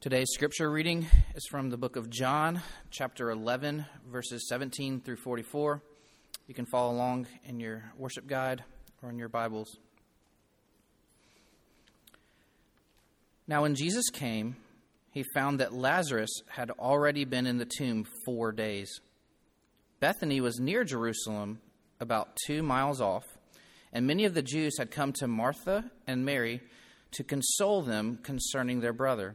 Today's scripture reading is from the book of John, chapter 11, verses 17 through 44. You can follow along in your worship guide or in your Bibles. Now, when Jesus came, he found that Lazarus had already been in the tomb four days. Bethany was near Jerusalem, about two miles off, and many of the Jews had come to Martha and Mary to console them concerning their brother.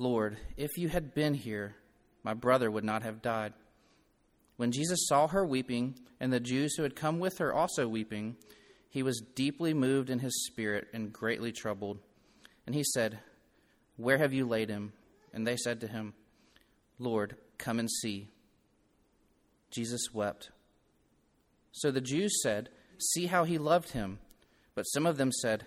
Lord, if you had been here, my brother would not have died. When Jesus saw her weeping, and the Jews who had come with her also weeping, he was deeply moved in his spirit and greatly troubled. And he said, Where have you laid him? And they said to him, Lord, come and see. Jesus wept. So the Jews said, See how he loved him. But some of them said,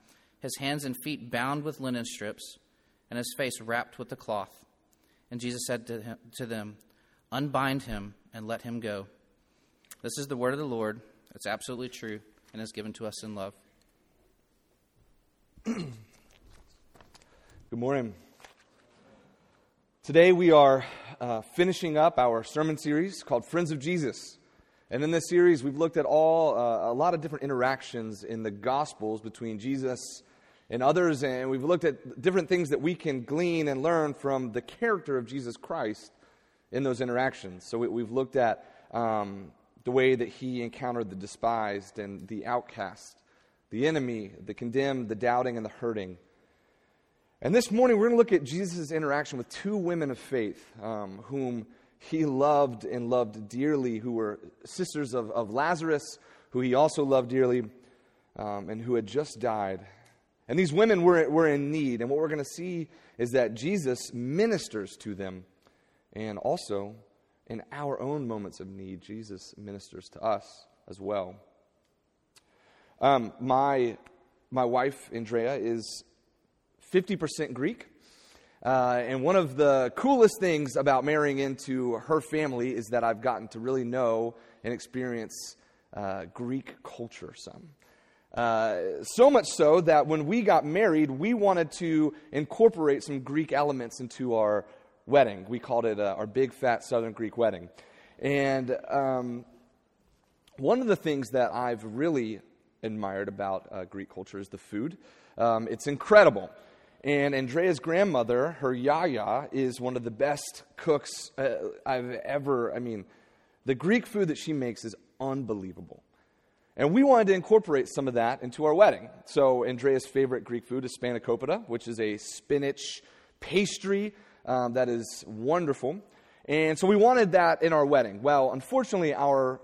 his hands and feet bound with linen strips, and his face wrapped with a cloth. And Jesus said to, him, to them, Unbind him and let him go. This is the word of the Lord. It's absolutely true and is given to us in love. Good morning. Today we are uh, finishing up our sermon series called Friends of Jesus. And in this series, we've looked at all uh, a lot of different interactions in the Gospels between Jesus and others, and we've looked at different things that we can glean and learn from the character of Jesus Christ in those interactions. So we, have looked at um, the way that he encountered the despised and the outcast, the enemy, the condemned, the doubting, and the hurting. And this morning, we're going to look at Jesus' interaction with two women of faith um, whom he loved and loved dearly, who were sisters of, of Lazarus, who he also loved dearly, um, and who had just died. And these women were, were in need. And what we're going to see is that Jesus ministers to them and also in our own moments of need, Jesus ministers to us as well. Um, my, my wife, Andrea, is 50% Greek. Uh, and one of the coolest things about marrying into her family is that I've gotten to really know and experience uh, Greek culture some. Uh, so much so that when we got married, we wanted to incorporate some Greek elements into our wedding. We called it uh, our big fat Southern Greek wedding. And um, one of the things that I've really admired about uh, Greek culture is the food. Um, it's incredible. And Andrea's grandmother, her Yaya, is one of the best cooks uh, I've ever. I mean, the Greek food that she makes is unbelievable. And we wanted to incorporate some of that into our wedding. So, Andrea's favorite Greek food is spanakopita, which is a spinach pastry um, that is wonderful. And so, we wanted that in our wedding. Well, unfortunately, our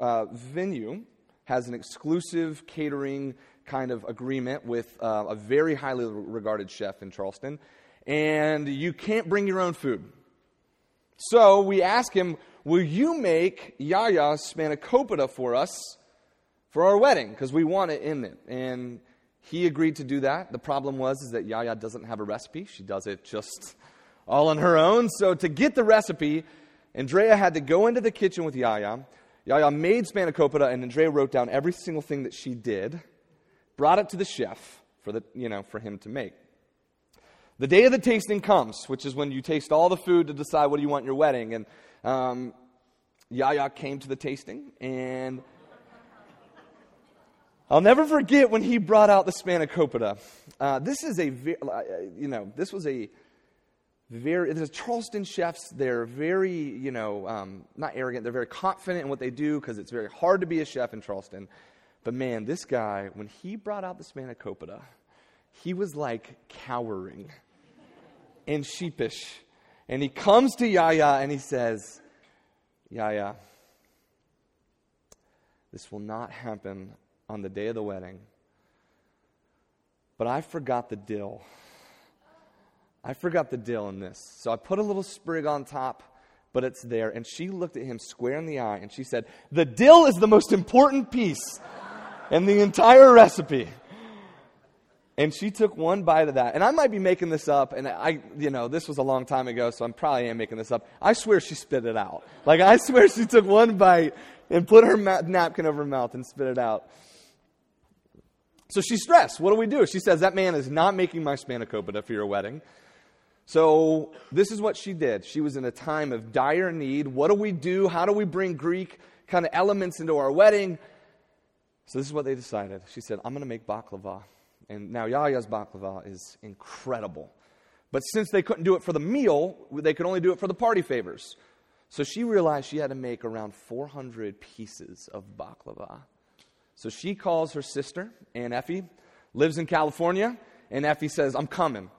uh, venue has an exclusive catering kind of agreement with uh, a very highly regarded chef in Charleston, and you can't bring your own food. So we ask him, Will you make Yaya spanakopita for us for our wedding? Because we want it in it. And he agreed to do that. The problem was is that Yaya doesn't have a recipe. She does it just all on her own. So to get the recipe, Andrea had to go into the kitchen with Yaya. Yaya made spanakopita, and Andrea wrote down every single thing that she did, brought it to the chef for, the, you know, for him to make. The day of the tasting comes, which is when you taste all the food to decide what you want in your wedding. And um, Yaya came to the tasting, and I'll never forget when he brought out the spanakopita. Uh, this is a, uh, you know, this was a very, the Charleston chefs, they're very, you know, um, not arrogant, they're very confident in what they do because it's very hard to be a chef in Charleston. But man, this guy, when he brought out the spanakopita, he was like cowering and sheepish. And he comes to Yaya and he says, Yaya, this will not happen on the day of the wedding. But I forgot the dill. I forgot the dill in this. So I put a little sprig on top, but it's there. And she looked at him square in the eye and she said, The dill is the most important piece in the entire recipe. And she took one bite of that. And I might be making this up, and I, you know, this was a long time ago, so I'm probably am making this up. I swear she spit it out. Like, I swear she took one bite and put her ma- napkin over her mouth and spit it out. So she's stressed. What do we do? She says, That man is not making my spanakopita for your wedding. So this is what she did. She was in a time of dire need. What do we do? How do we bring Greek kind of elements into our wedding? So this is what they decided. She said, I'm going to make baklava. And now Yaya's baklava is incredible. But since they couldn't do it for the meal, they could only do it for the party favors. So she realized she had to make around 400 pieces of baklava. So she calls her sister, Aunt Effie, lives in California, and Effie says, I'm coming.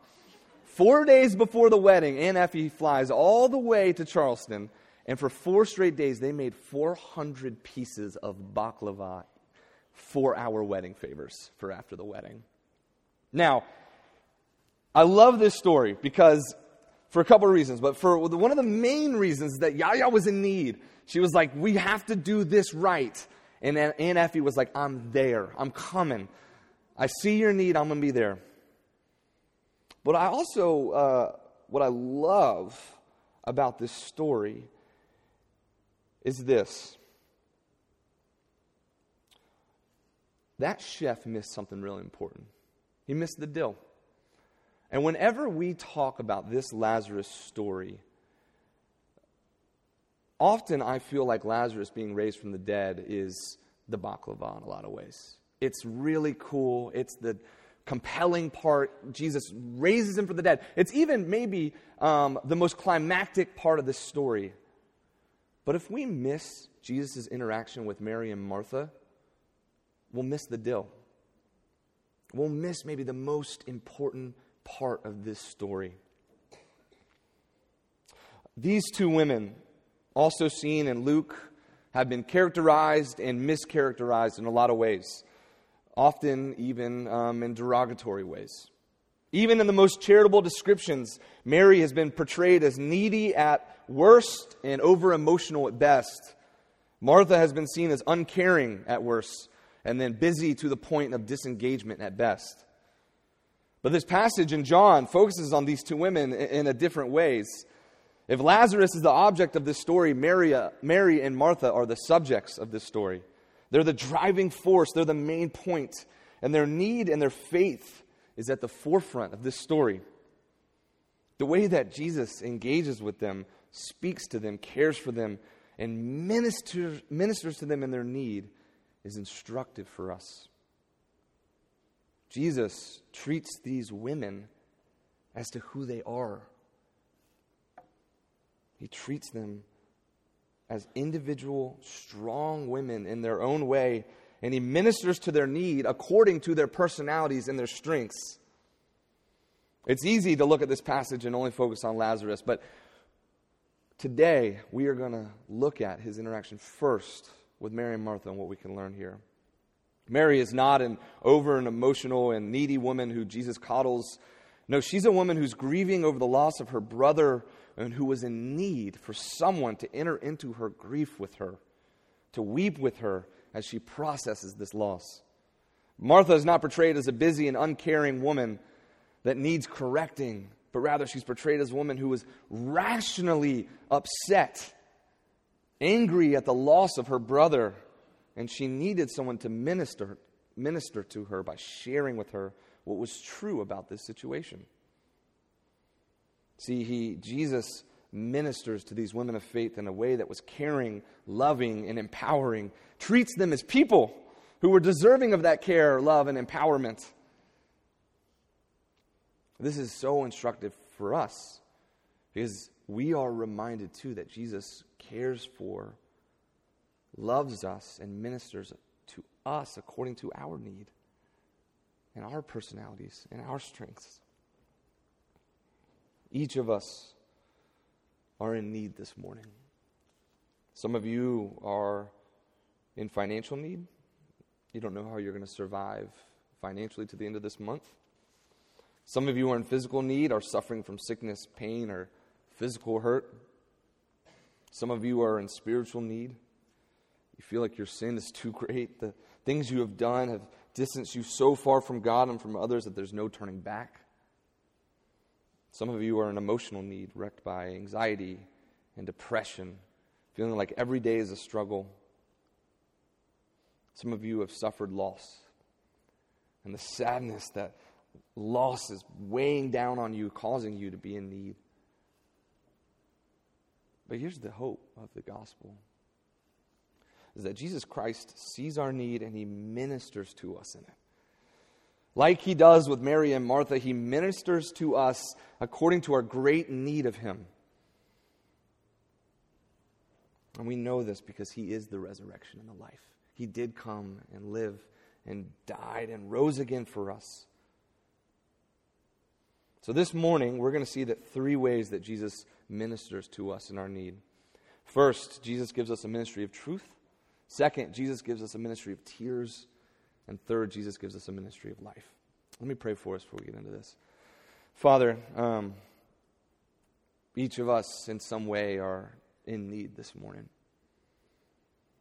Four days before the wedding, Aunt Effie flies all the way to Charleston, and for four straight days, they made 400 pieces of baklava for our wedding favors for after the wedding. Now, I love this story because for a couple of reasons, but for one of the main reasons that Yaya was in need. She was like, We have to do this right. And Aunt Effie was like, I'm there. I'm coming. I see your need. I'm going to be there. But I also, uh, what I love about this story is this that chef missed something really important. He missed the dill. And whenever we talk about this Lazarus story, often I feel like Lazarus being raised from the dead is the baklava in a lot of ways. It's really cool. It's the compelling part. Jesus raises him from the dead. It's even maybe um, the most climactic part of this story. But if we miss Jesus' interaction with Mary and Martha, we'll miss the dill we'll miss maybe the most important part of this story. These two women, also seen in Luke, have been characterized and mischaracterized in a lot of ways, often even um, in derogatory ways. Even in the most charitable descriptions, Mary has been portrayed as needy at worst and over emotional at best. Martha has been seen as uncaring at worst and then busy to the point of disengagement at best. But this passage in John focuses on these two women in a different ways. If Lazarus is the object of this story, Mary, uh, Mary and Martha are the subjects of this story. They're the driving force, they're the main point, and their need and their faith is at the forefront of this story. The way that Jesus engages with them, speaks to them, cares for them, and ministers, ministers to them in their need is instructive for us. Jesus treats these women as to who they are. He treats them as individual, strong women in their own way, and he ministers to their need according to their personalities and their strengths. It's easy to look at this passage and only focus on Lazarus, but today we are going to look at his interaction first with Mary and Martha and what we can learn here. Mary is not an over and emotional and needy woman who Jesus coddles. No, she's a woman who's grieving over the loss of her brother and who was in need for someone to enter into her grief with her, to weep with her as she processes this loss. Martha is not portrayed as a busy and uncaring woman that needs correcting, but rather she's portrayed as a woman who is rationally upset, angry at the loss of her brother, and she needed someone to minister, minister to her by sharing with her what was true about this situation. See, he, Jesus ministers to these women of faith in a way that was caring, loving, and empowering, treats them as people who were deserving of that care, love, and empowerment. This is so instructive for us because we are reminded too that Jesus cares for, loves us, and ministers to us according to our need and our personalities and our strengths. Each of us are in need this morning. Some of you are in financial need. You don't know how you're going to survive financially to the end of this month. Some of you are in physical need, are suffering from sickness, pain, or physical hurt. Some of you are in spiritual need. You feel like your sin is too great. The things you have done have distanced you so far from God and from others that there's no turning back. Some of you are in emotional need, wrecked by anxiety and depression, feeling like every day is a struggle. Some of you have suffered loss. And the sadness that loss is weighing down on you, causing you to be in need. But here's the hope of the gospel is that Jesus Christ sees our need and he ministers to us in it. Like he does with Mary and Martha, he ministers to us according to our great need of him. And we know this because he is the resurrection and the life. He did come and live and died and rose again for us. So this morning, we're going to see that three ways that Jesus ministers to us in our need. First, Jesus gives us a ministry of truth. Second, Jesus gives us a ministry of tears. And third, Jesus gives us a ministry of life. Let me pray for us before we get into this. Father, um, each of us in some way are in need this morning.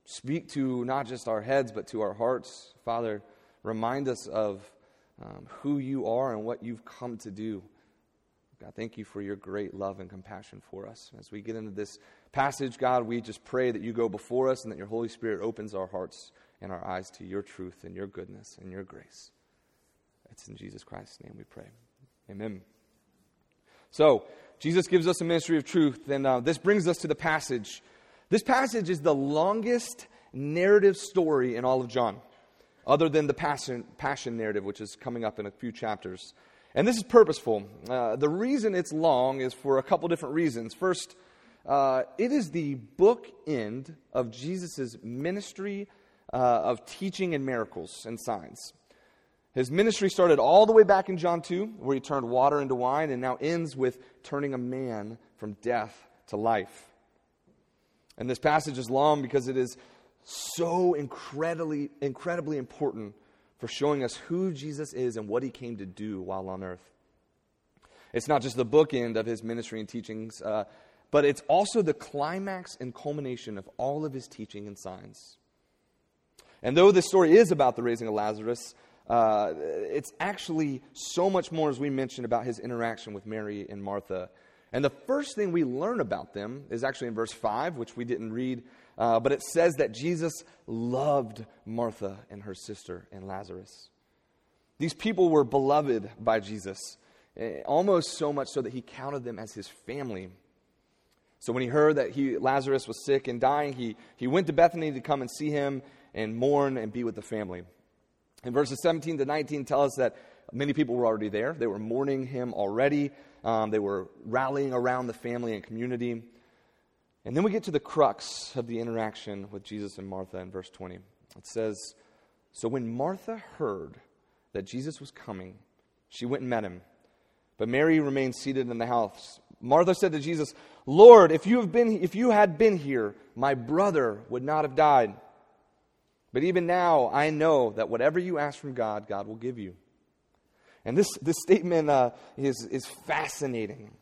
Speak to not just our heads, but to our hearts. Father, remind us of um, who you are and what you've come to do. God, thank you for your great love and compassion for us. As we get into this passage, God, we just pray that you go before us and that your Holy Spirit opens our hearts and our eyes to your truth and your goodness and your grace. It's in Jesus Christ's name we pray. Amen. So, Jesus gives us a ministry of truth, and uh, this brings us to the passage. This passage is the longest narrative story in all of John, other than the passion, passion narrative, which is coming up in a few chapters. And this is purposeful. Uh, the reason it's long is for a couple different reasons. First, uh, it is the book end of Jesus' ministry uh, of teaching and miracles and signs. His ministry started all the way back in John 2, where he turned water into wine, and now ends with turning a man from death to life. And this passage is long because it is so incredibly, incredibly important for showing us who Jesus is and what he came to do while on earth. It's not just the bookend of his ministry and teachings, uh, but it's also the climax and culmination of all of his teaching and signs. And though this story is about the raising of Lazarus, uh, it's actually so much more, as we mentioned, about his interaction with Mary and Martha. And the first thing we learn about them is actually in verse 5, which we didn't read uh, but it says that Jesus loved Martha and her sister and Lazarus. These people were beloved by Jesus, eh, almost so much so that he counted them as his family. So when he heard that he, Lazarus was sick and dying, he, he went to Bethany to come and see him and mourn and be with the family. And verses 17 to 19 tell us that many people were already there. They were mourning him already. Um, they were rallying around the family and community. And then we get to the crux of the interaction with Jesus and Martha in verse 20. It says, So when Martha heard that Jesus was coming, she went and met him. But Mary remained seated in the house. Martha said to Jesus, Lord, if you, have been, if you had been here, my brother would not have died. But even now, I know that whatever you ask from God, God will give you. And this, this statement uh, is, is fascinating.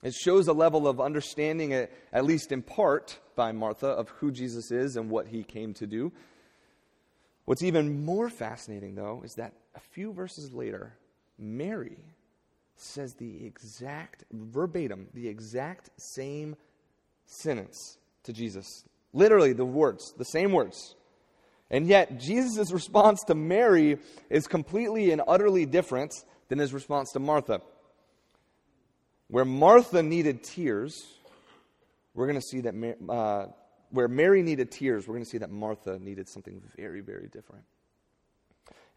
It shows a level of understanding, at, at least in part, by Martha, of who Jesus is and what he came to do. What's even more fascinating, though, is that a few verses later, Mary says the exact, verbatim, the exact same sentence to Jesus. Literally, the words, the same words. And yet, Jesus' response to Mary is completely and utterly different than his response to Martha. Where Martha needed tears, we're going to see that, uh, where Mary needed tears, we're going to see that Martha needed something very, very different.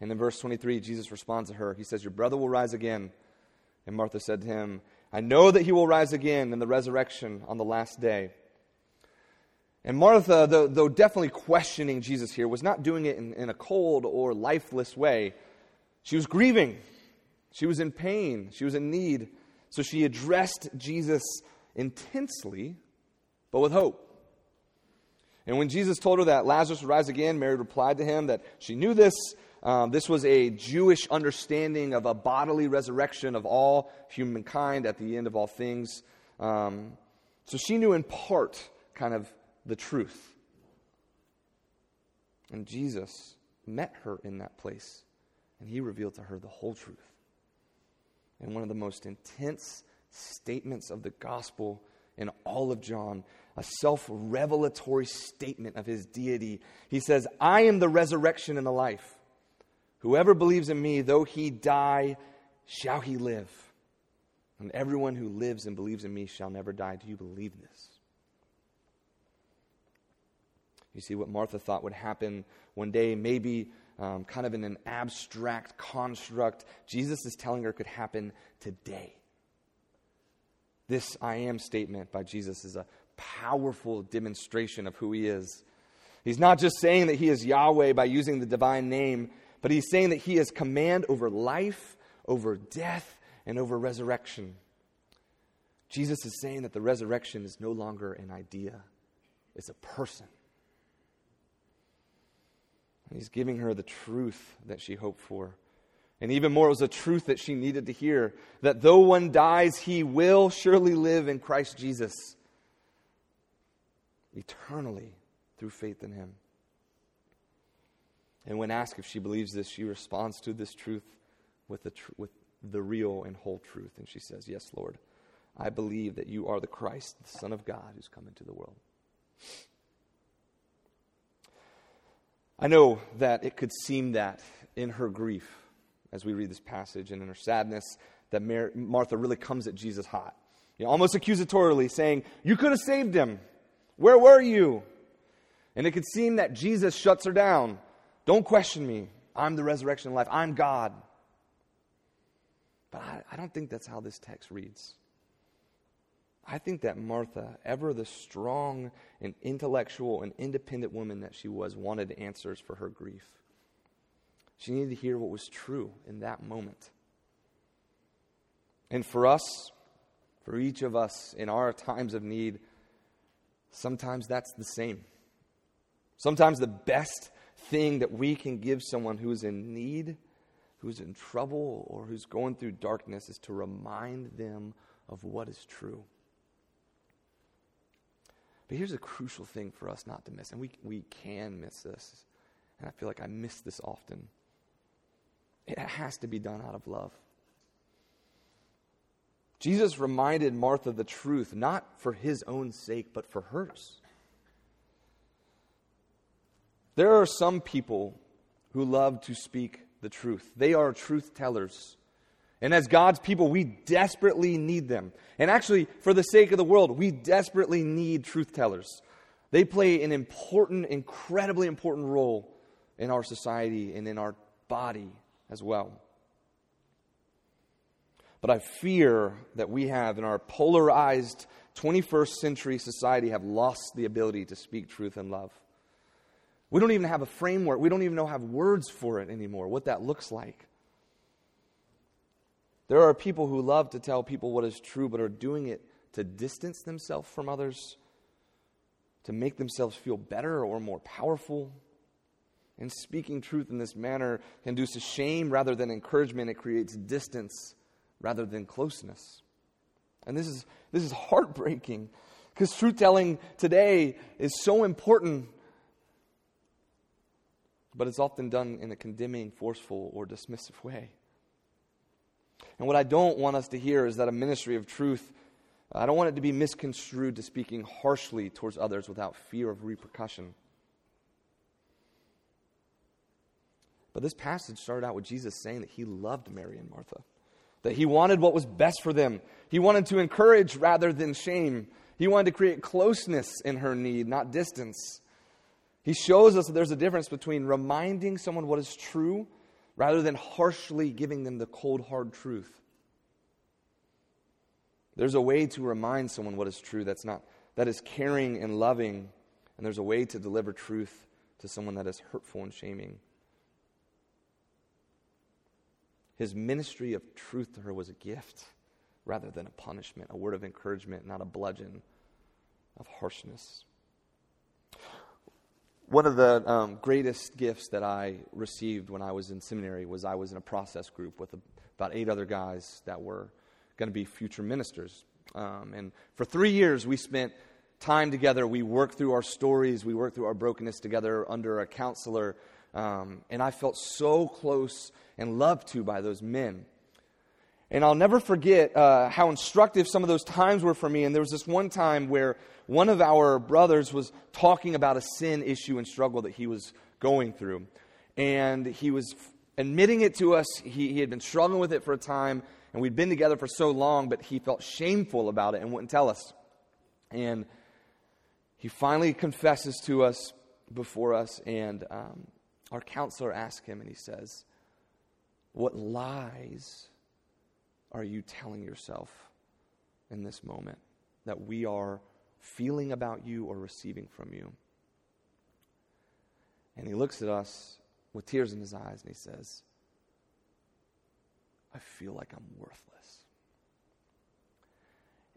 And in verse 23, Jesus responds to her. He says, Your brother will rise again. And Martha said to him, I know that he will rise again in the resurrection on the last day. And Martha, though, though definitely questioning Jesus here, was not doing it in, in a cold or lifeless way. She was grieving. She was in pain. She was in need. So she addressed Jesus intensely, but with hope. And when Jesus told her that Lazarus would rise again, Mary replied to him that she knew this, um, this was a Jewish understanding of a bodily resurrection of all humankind at the end of all things. Um, so she knew in part kind of the truth. And Jesus met her in that place, and he revealed to her the whole truth. And one of the most intense statements of the gospel in all of John, a self revelatory statement of his deity. He says, I am the resurrection and the life. Whoever believes in me, though he die, shall he live. And everyone who lives and believes in me shall never die. Do you believe this? You see, what Martha thought would happen one day, maybe um, kind of in an abstract construct, Jesus is telling her could happen today. This I am statement by Jesus is a powerful demonstration of who he is. He's not just saying that he is Yahweh by using the divine name, but he's saying that he has command over life, over death, and over resurrection. Jesus is saying that the resurrection is no longer an idea, it's a person. He's giving her the truth that she hoped for. And even more, it was a truth that she needed to hear that though one dies, he will surely live in Christ Jesus eternally through faith in him. And when asked if she believes this, she responds to this truth with the, tr- with the real and whole truth. And she says, Yes, Lord, I believe that you are the Christ, the Son of God, who's come into the world. I know that it could seem that in her grief, as we read this passage, and in her sadness, that Mar- Martha really comes at Jesus hot. You know, almost accusatorily saying, You could have saved him. Where were you? And it could seem that Jesus shuts her down don't question me. I'm the resurrection and life. I'm God. But I, I don't think that's how this text reads. I think that Martha, ever the strong and intellectual and independent woman that she was, wanted answers for her grief. She needed to hear what was true in that moment. And for us, for each of us in our times of need, sometimes that's the same. Sometimes the best thing that we can give someone who's in need, who's in trouble, or who's going through darkness is to remind them of what is true. But here's a crucial thing for us not to miss, and we, we can miss this, and I feel like I miss this often. It has to be done out of love. Jesus reminded Martha the truth, not for his own sake, but for hers. There are some people who love to speak the truth, they are truth tellers. And as God's people, we desperately need them. And actually, for the sake of the world, we desperately need truth tellers. They play an important, incredibly important role in our society and in our body as well. But I fear that we have, in our polarized 21st century society, have lost the ability to speak truth and love. We don't even have a framework. We don't even know have words for it anymore, what that looks like. There are people who love to tell people what is true, but are doing it to distance themselves from others, to make themselves feel better or more powerful. And speaking truth in this manner induces shame rather than encouragement. It creates distance rather than closeness. And this is, this is heartbreaking because truth telling today is so important, but it's often done in a condemning, forceful, or dismissive way. And what I don't want us to hear is that a ministry of truth, I don't want it to be misconstrued to speaking harshly towards others without fear of repercussion. But this passage started out with Jesus saying that he loved Mary and Martha, that he wanted what was best for them. He wanted to encourage rather than shame. He wanted to create closeness in her need, not distance. He shows us that there's a difference between reminding someone what is true rather than harshly giving them the cold, hard truth. There's a way to remind someone what is true that's not that is caring and loving, and there's a way to deliver truth to someone that is hurtful and shaming. His ministry of truth to her was a gift rather than a punishment, a word of encouragement, not a bludgeon of harshness. One of the um, greatest gifts that I received when I was in seminary was I was in a process group with about eight other guys that were going to be future ministers. Um, and for three years, we spent time together. We worked through our stories, we worked through our brokenness together under a counselor. Um, and I felt so close and loved to by those men. And I'll never forget uh, how instructive some of those times were for me. And there was this one time where one of our brothers was talking about a sin issue and struggle that he was going through. And he was admitting it to us. He, he had been struggling with it for a time, and we'd been together for so long, but he felt shameful about it and wouldn't tell us. And he finally confesses to us before us, and um, our counselor asks him, and he says, What lies are you telling yourself in this moment that we are feeling about you or receiving from you. And he looks at us with tears in his eyes and he says, I feel like I'm worthless.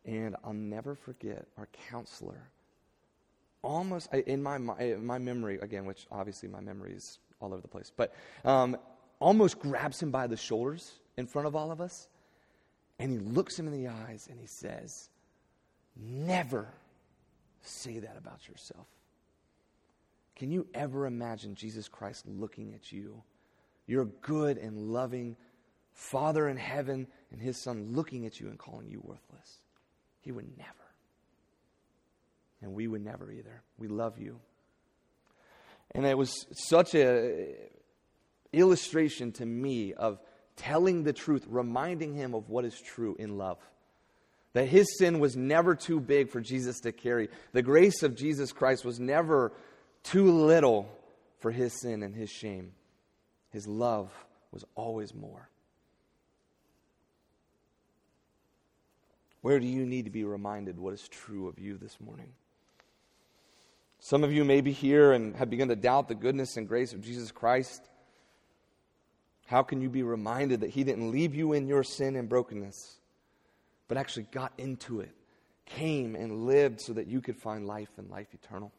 And I'll never forget our counselor, almost in my, in my memory, again, which obviously my memory is all over the place, but um, almost grabs him by the shoulders in front of all of us. And he looks him in the eyes and he says, Never say that about yourself. Can you ever imagine Jesus Christ looking at you, your good and loving Father in heaven, and his Son looking at you and calling you worthless? He would never. And we would never either. We love you. And it was such a illustration to me of telling the truth, reminding him of what is true in love. That his sin was never too big for Jesus to carry. The grace of Jesus Christ was never too little for his sin and his shame. His love was always more. Where do you need to be reminded what is true of you this morning? Some of you may be here and have begun to doubt the goodness and grace of Jesus Christ. How can you be reminded that He didn't leave you in your sin and brokenness? but actually got into it, came and lived so that you could find life and life eternal.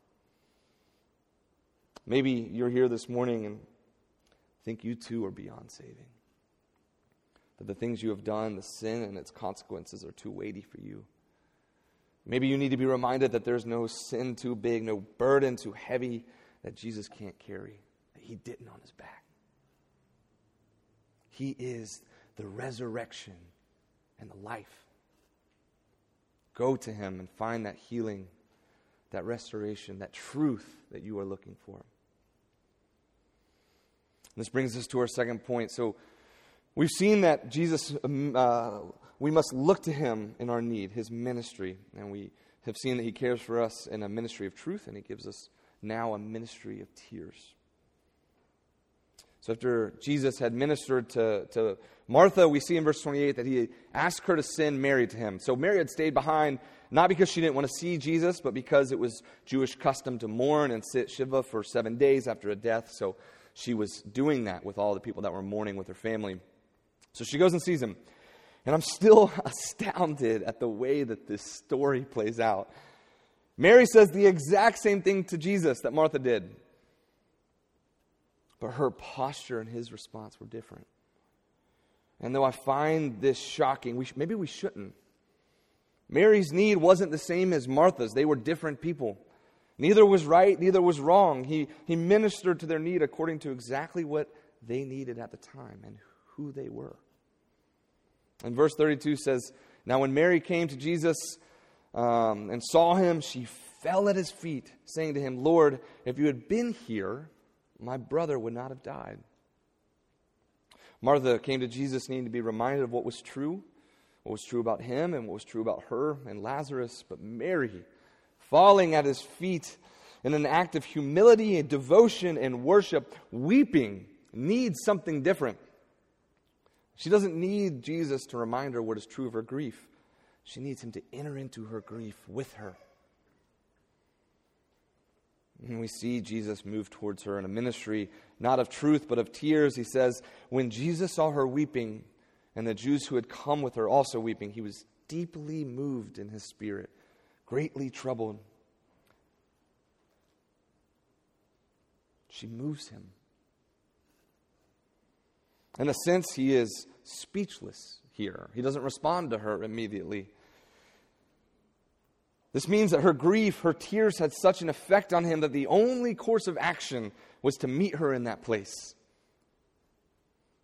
Maybe you're here this morning and think you too are beyond saving. That the things you have done, the sin and its consequences, are too weighty for you. Maybe you need to be reminded that there's no sin too big, no burden too heavy that Jesus can't carry, that He didn't on His back. He is the resurrection and the life. Go to Him and find that healing, that restoration, that truth that you are looking for. This brings us to our second point. So, We've seen that Jesus, um, uh, we must look to him in our need, his ministry. And we have seen that he cares for us in a ministry of truth, and he gives us now a ministry of tears. So after Jesus had ministered to, to Martha, we see in verse 28 that he asked her to send Mary to him. So Mary had stayed behind, not because she didn't want to see Jesus, but because it was Jewish custom to mourn and sit Shiva for seven days after a death. So she was doing that with all the people that were mourning with her family. So she goes and sees him. And I'm still astounded at the way that this story plays out. Mary says the exact same thing to Jesus that Martha did. But her posture and his response were different. And though I find this shocking, we sh- maybe we shouldn't. Mary's need wasn't the same as Martha's, they were different people. Neither was right, neither was wrong. He, he ministered to their need according to exactly what they needed at the time and who they were. And verse 32 says, Now when Mary came to Jesus um, and saw him, she fell at his feet, saying to him, Lord, if you had been here, my brother would not have died. Martha came to Jesus needing to be reminded of what was true, what was true about him and what was true about her and Lazarus. But Mary, falling at his feet in an act of humility and devotion and worship, weeping, needs something different. She doesn't need Jesus to remind her what is true of her grief. She needs him to enter into her grief with her. And we see Jesus move towards her in a ministry, not of truth, but of tears. He says, When Jesus saw her weeping, and the Jews who had come with her also weeping, he was deeply moved in his spirit, greatly troubled. She moves him. In a sense, he is speechless here. He doesn't respond to her immediately. This means that her grief, her tears had such an effect on him that the only course of action was to meet her in that place.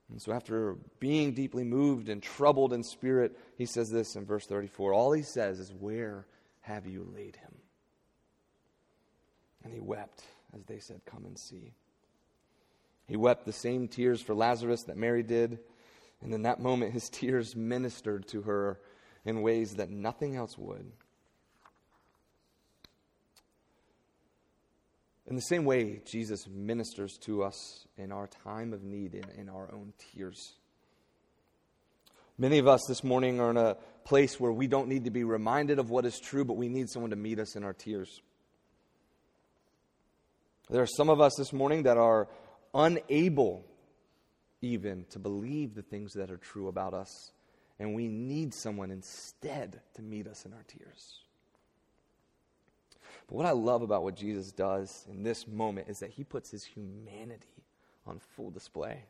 And so, after being deeply moved and troubled in spirit, he says this in verse 34 All he says is, Where have you laid him? And he wept as they said, Come and see. He wept the same tears for Lazarus that Mary did. And in that moment, his tears ministered to her in ways that nothing else would. In the same way, Jesus ministers to us in our time of need, in, in our own tears. Many of us this morning are in a place where we don't need to be reminded of what is true, but we need someone to meet us in our tears. There are some of us this morning that are unable even to believe the things that are true about us, and we need someone instead to meet us in our tears. But what I love about what Jesus does in this moment is that he puts his humanity on full display.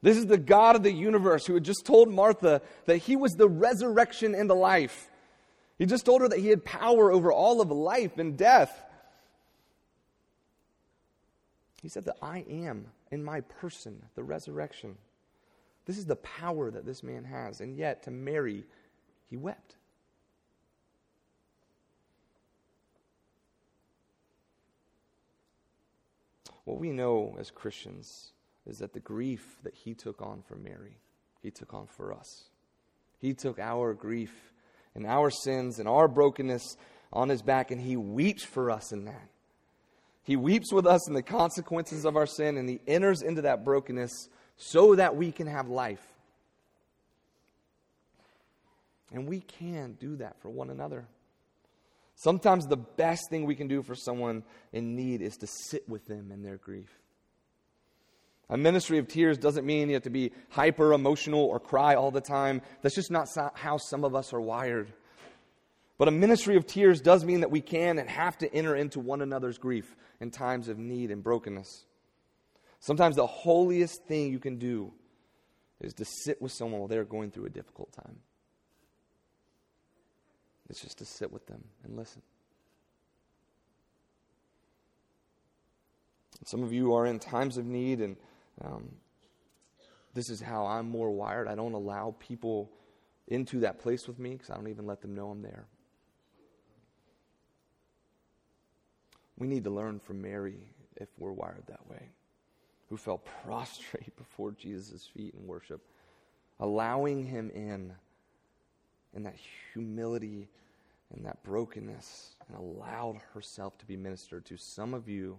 This is the God of the universe who had just told Martha that he was the resurrection and the life. He just told her that he had power over all of life and death. He said that I am in my person the resurrection. This is the power that this man has. And yet, to Mary, he wept. What we know as Christians is that the grief that he took on for Mary, he took on for us. He took our grief and our sins and our brokenness on his back, and he weeps for us in that. He weeps with us in the consequences of our sin, and he enters into that brokenness so that we can have life. And we can do that for one another. Sometimes the best thing we can do for someone in need is to sit with them in their grief. A ministry of tears doesn't mean you have to be hyper emotional or cry all the time. That's just not how some of us are wired. But a ministry of tears does mean that we can and have to enter into one another's grief in times of need and brokenness. Sometimes the holiest thing you can do is to sit with someone while they're going through a difficult time. It's just to sit with them and listen. Some of you are in times of need, and um, this is how I'm more wired. I don't allow people into that place with me because I don't even let them know I'm there. We need to learn from Mary if we're wired that way, who fell prostrate before Jesus' feet in worship allowing him in, in that humility and that brokenness, and allowed herself to be ministered to. Some of you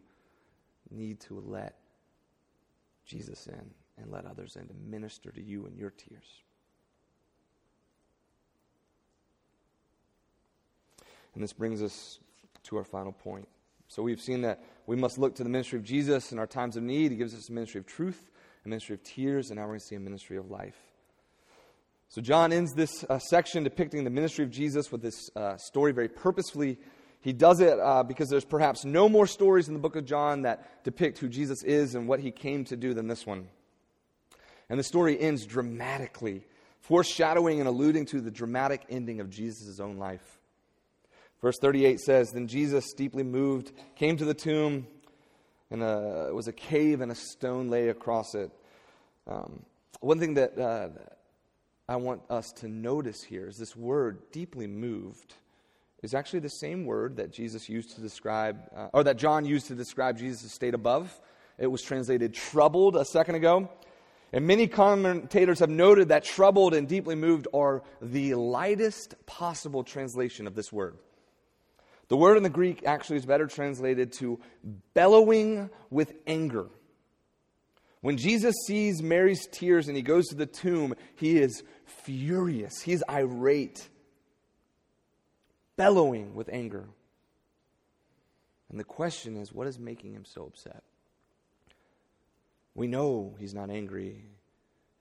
need to let Jesus in and let others in to minister to you in your tears. And this brings us to our final point. So we've seen that we must look to the ministry of Jesus in our times of need. He gives us a ministry of truth, a ministry of tears, and now we're going to see a ministry of life. So John ends this uh, section depicting the ministry of Jesus with this uh, story very purposefully. He does it uh, because there's perhaps no more stories in the book of John that depict who Jesus is and what he came to do than this one. And the story ends dramatically, foreshadowing and alluding to the dramatic ending of Jesus' own life. Verse 38 says Then Jesus, deeply moved, came to the tomb, and it was a cave, and a stone lay across it. Um, one thing that uh, I want us to notice here is this word, deeply moved, is actually the same word that Jesus used to describe, uh, or that John used to describe Jesus' state above. It was translated troubled a second ago. And many commentators have noted that troubled and deeply moved are the lightest possible translation of this word. The word in the Greek actually is better translated to bellowing with anger. When Jesus sees Mary's tears and he goes to the tomb, he is furious. He's irate, bellowing with anger. And the question is what is making him so upset? We know he's not angry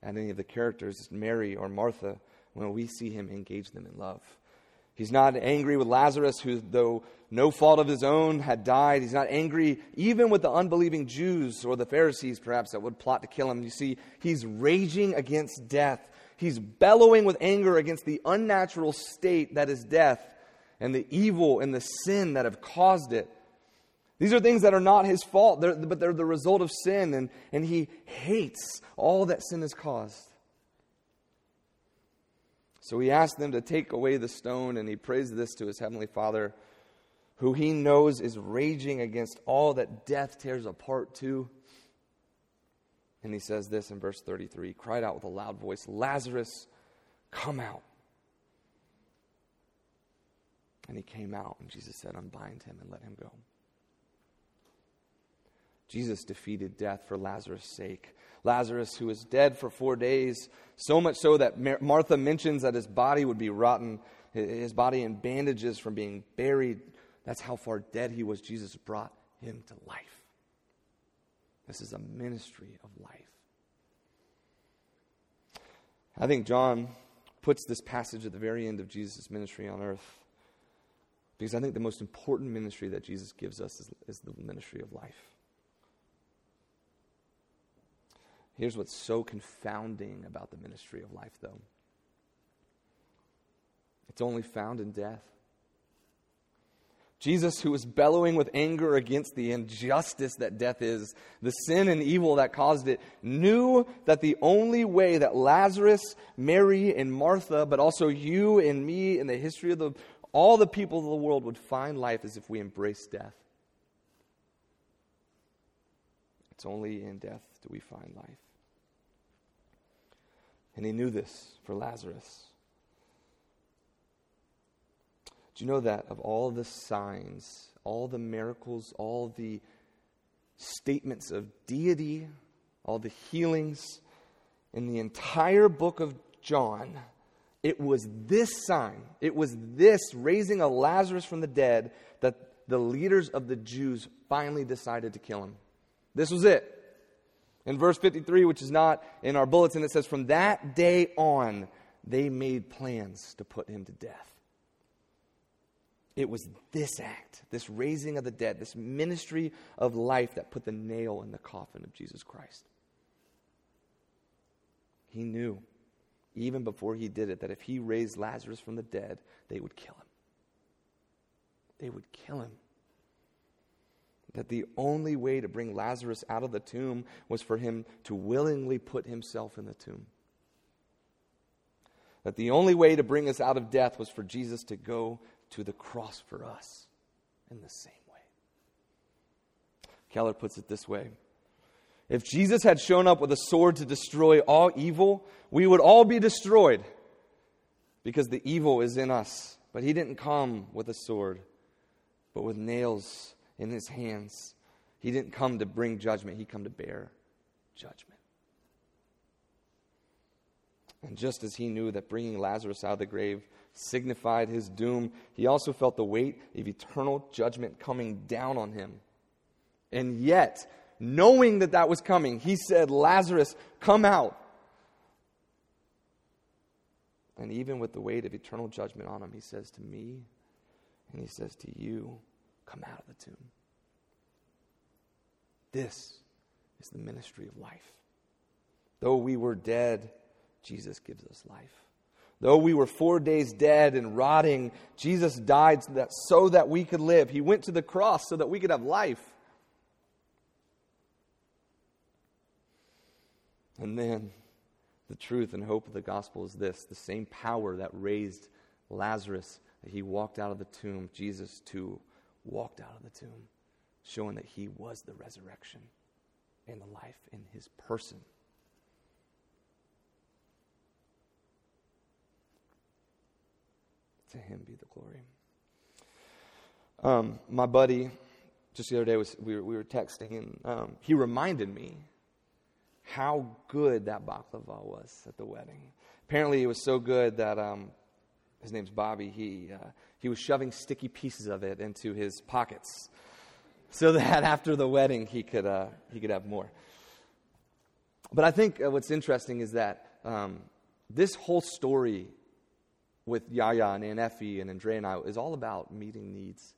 at any of the characters, Mary or Martha, when we see him engage them in love. He's not angry with Lazarus, who, though no fault of his own, had died. He's not angry even with the unbelieving Jews or the Pharisees, perhaps, that would plot to kill him. You see, he's raging against death. He's bellowing with anger against the unnatural state that is death and the evil and the sin that have caused it. These are things that are not his fault, they're, but they're the result of sin, and, and he hates all that sin has caused. So he asks them to take away the stone, and he prays this to his heavenly Father, who he knows is raging against all that death tears apart too. And he says this in verse 33 "He cried out with a loud voice, Lazarus, come out. And he came out, and Jesus said, Unbind him and let him go. Jesus defeated death for Lazarus' sake. Lazarus, who was dead for four days, so much so that Martha mentions that his body would be rotten, his body in bandages from being buried. That's how far dead he was. Jesus brought him to life. This is a ministry of life. I think John puts this passage at the very end of Jesus' ministry on earth because I think the most important ministry that Jesus gives us is, is the ministry of life. Here's what's so confounding about the ministry of life, though it's only found in death. Jesus, who was bellowing with anger against the injustice that death is, the sin and evil that caused it, knew that the only way that Lazarus, Mary, and Martha, but also you and me in the history of the, all the people of the world would find life is if we embrace death. It's only in death do we find life. And he knew this for Lazarus. Do you know that of all the signs, all the miracles, all the statements of deity, all the healings in the entire book of John, it was this sign, it was this raising a Lazarus from the dead that the leaders of the Jews finally decided to kill him. This was it. In verse 53, which is not in our bulletin, it says, From that day on, they made plans to put him to death. It was this act, this raising of the dead, this ministry of life that put the nail in the coffin of Jesus Christ. He knew, even before he did it, that if he raised Lazarus from the dead, they would kill him. They would kill him that the only way to bring Lazarus out of the tomb was for him to willingly put himself in the tomb. That the only way to bring us out of death was for Jesus to go to the cross for us in the same way. Keller puts it this way If Jesus had shown up with a sword to destroy all evil, we would all be destroyed because the evil is in us. But he didn't come with a sword, but with nails in his hands. He didn't come to bring judgment, he came to bear judgment. And just as he knew that bringing Lazarus out of the grave signified his doom, he also felt the weight of eternal judgment coming down on him. And yet, knowing that that was coming, he said, Lazarus, come out. And even with the weight of eternal judgment on him, he says to me, and he says to you, come out of the tomb. This is the ministry of life. Though we were dead, Jesus gives us life. Though we were four days dead and rotting, Jesus died so that, so that we could live. He went to the cross so that we could have life. And then the truth and hope of the gospel is this the same power that raised Lazarus, that he walked out of the tomb, Jesus too walked out of the tomb, showing that he was the resurrection and the life in his person. To him be the glory. Um, my buddy, just the other day, was we were, we were texting, and um, he reminded me how good that baklava was at the wedding. Apparently, it was so good that um, his name's Bobby. He uh, he was shoving sticky pieces of it into his pockets, so that after the wedding he could uh, he could have more. But I think uh, what's interesting is that um, this whole story with Yaya and Aunt Effie and Andre and I is all about meeting needs.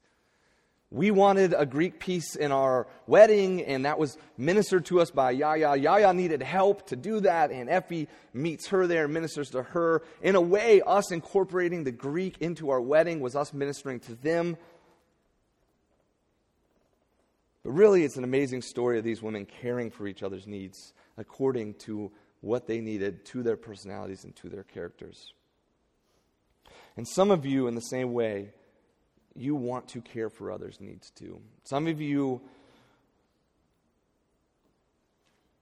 We wanted a Greek piece in our wedding, and that was ministered to us by Yaya. Yaya needed help to do that, and Effie meets her there and ministers to her. In a way, us incorporating the Greek into our wedding was us ministering to them. But really, it's an amazing story of these women caring for each other's needs according to what they needed to their personalities and to their characters. And some of you, in the same way, you want to care for others' needs too. Some of you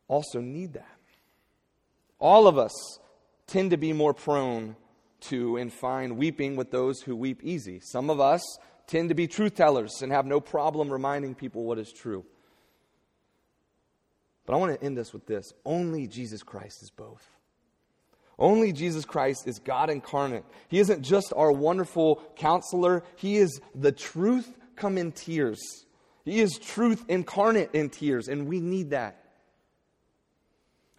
also need that. All of us tend to be more prone to and find weeping with those who weep easy. Some of us tend to be truth tellers and have no problem reminding people what is true. But I want to end this with this only Jesus Christ is both. Only Jesus Christ is God incarnate. He isn't just our wonderful counselor, He is the truth come in tears. He is truth incarnate in tears, and we need that.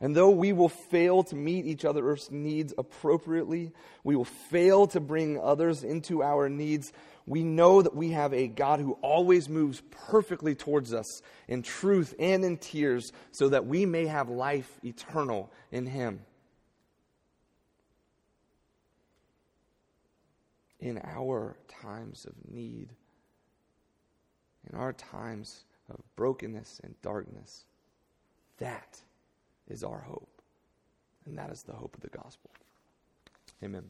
And though we will fail to meet each other's needs appropriately, we will fail to bring others into our needs, we know that we have a God who always moves perfectly towards us in truth and in tears so that we may have life eternal in Him. In our times of need, in our times of brokenness and darkness. That is our hope. And that is the hope of the gospel. Amen.